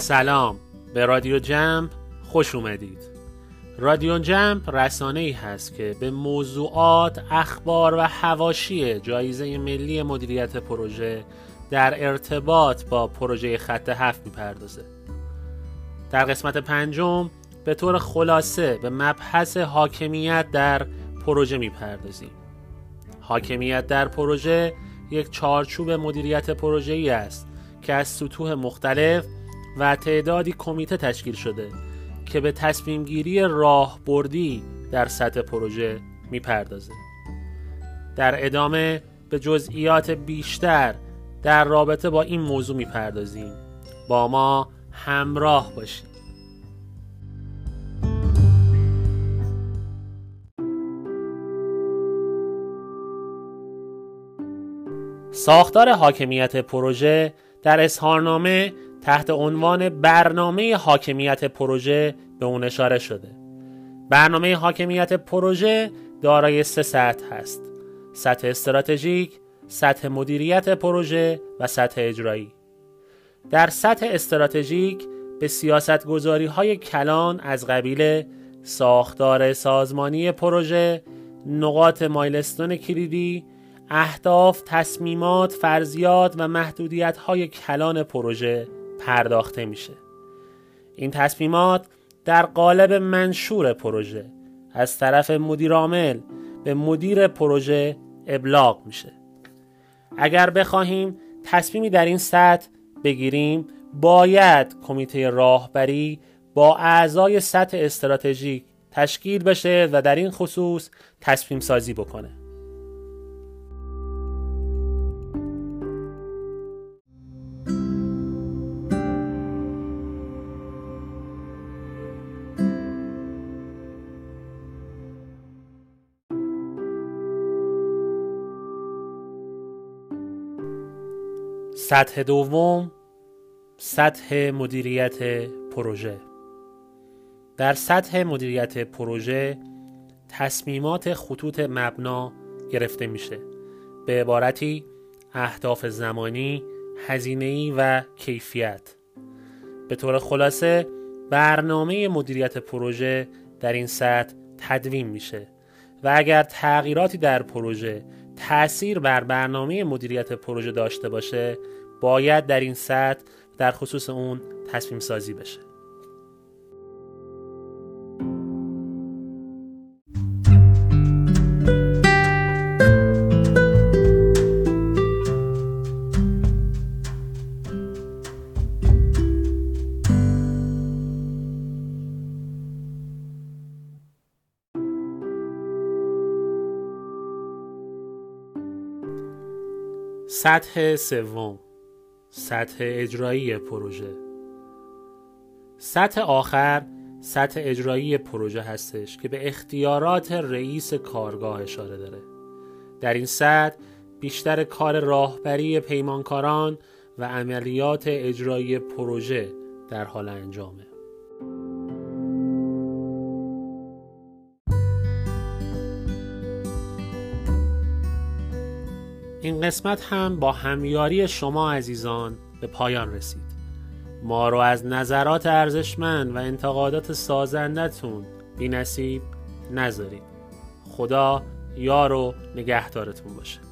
سلام. به رادیو جمپ خوش اومدید. رادیو جمپ رسانه ای هست که به موضوعات، اخبار و هواشی جایزه ملی مدیریت پروژه در ارتباط با پروژه خط هفت می‌پردازه. در قسمت پنجم به طور خلاصه به مبحث حاکمیت در پروژه می‌پردازیم. حاکمیت در پروژه یک چارچوب مدیریت پروژه ای است که از سطوح مختلف و تعدادی کمیته تشکیل شده که به تصمیم گیری راهبردی در سطح پروژه می‌پردازه. در ادامه به جزئیات بیشتر در رابطه با این موضوع می‌پردازیم. با ما همراه باشید. ساختار حاکمیت پروژه در اظهارنامه تحت عنوان برنامه حاکمیت پروژه به اون اشاره شده. برنامه حاکمیت پروژه دارای سه سطح هست. سطح استراتژیک، سطح مدیریت پروژه و سطح اجرایی. در سطح استراتژیک به سیاست گذاری های کلان از قبیل ساختار سازمانی پروژه، نقاط مایلستون کلیدی، اهداف، تصمیمات، فرضیات و محدودیت های کلان پروژه پرداخته میشه. این تصمیمات در قالب منشور پروژه از طرف مدیر عامل به مدیر پروژه ابلاغ میشه. اگر بخواهیم تصمیمی در این سطح بگیریم باید کمیته راهبری با اعضای سطح استراتژیک تشکیل بشه و در این خصوص تصمیم سازی بکنه. سطح دوم سطح مدیریت پروژه. در سطح مدیریت پروژه تصمیمات خطوط مبنا گرفته میشه. به عبارتی اهداف زمانی، هزینه‌ای و کیفیت. به طور خلاصه برنامه مدیریت پروژه در این سطح تدوین میشه و اگر تغییراتی در پروژه تأثیر بر برنامه مدیریت پروژه داشته باشه باید در این سطح در خصوص اون تصمیم سازی بشه. سطح سوم. سطح اجرایی پروژه. سطح آخر سطح اجرایی پروژه هستش که به اختیارات رئیس کارگاه اشاره داره. در این سطح بیشتر کار راهبری پیمانکاران و عملیات اجرایی پروژه در حال انجامه. این قسمت هم با همیاری شما عزیزان به پایان رسید. ما رو از نظرات ارزشمند و انتقادات سازندتون بی نصیب نذارید. خدا یار و نگهدارتون باشه.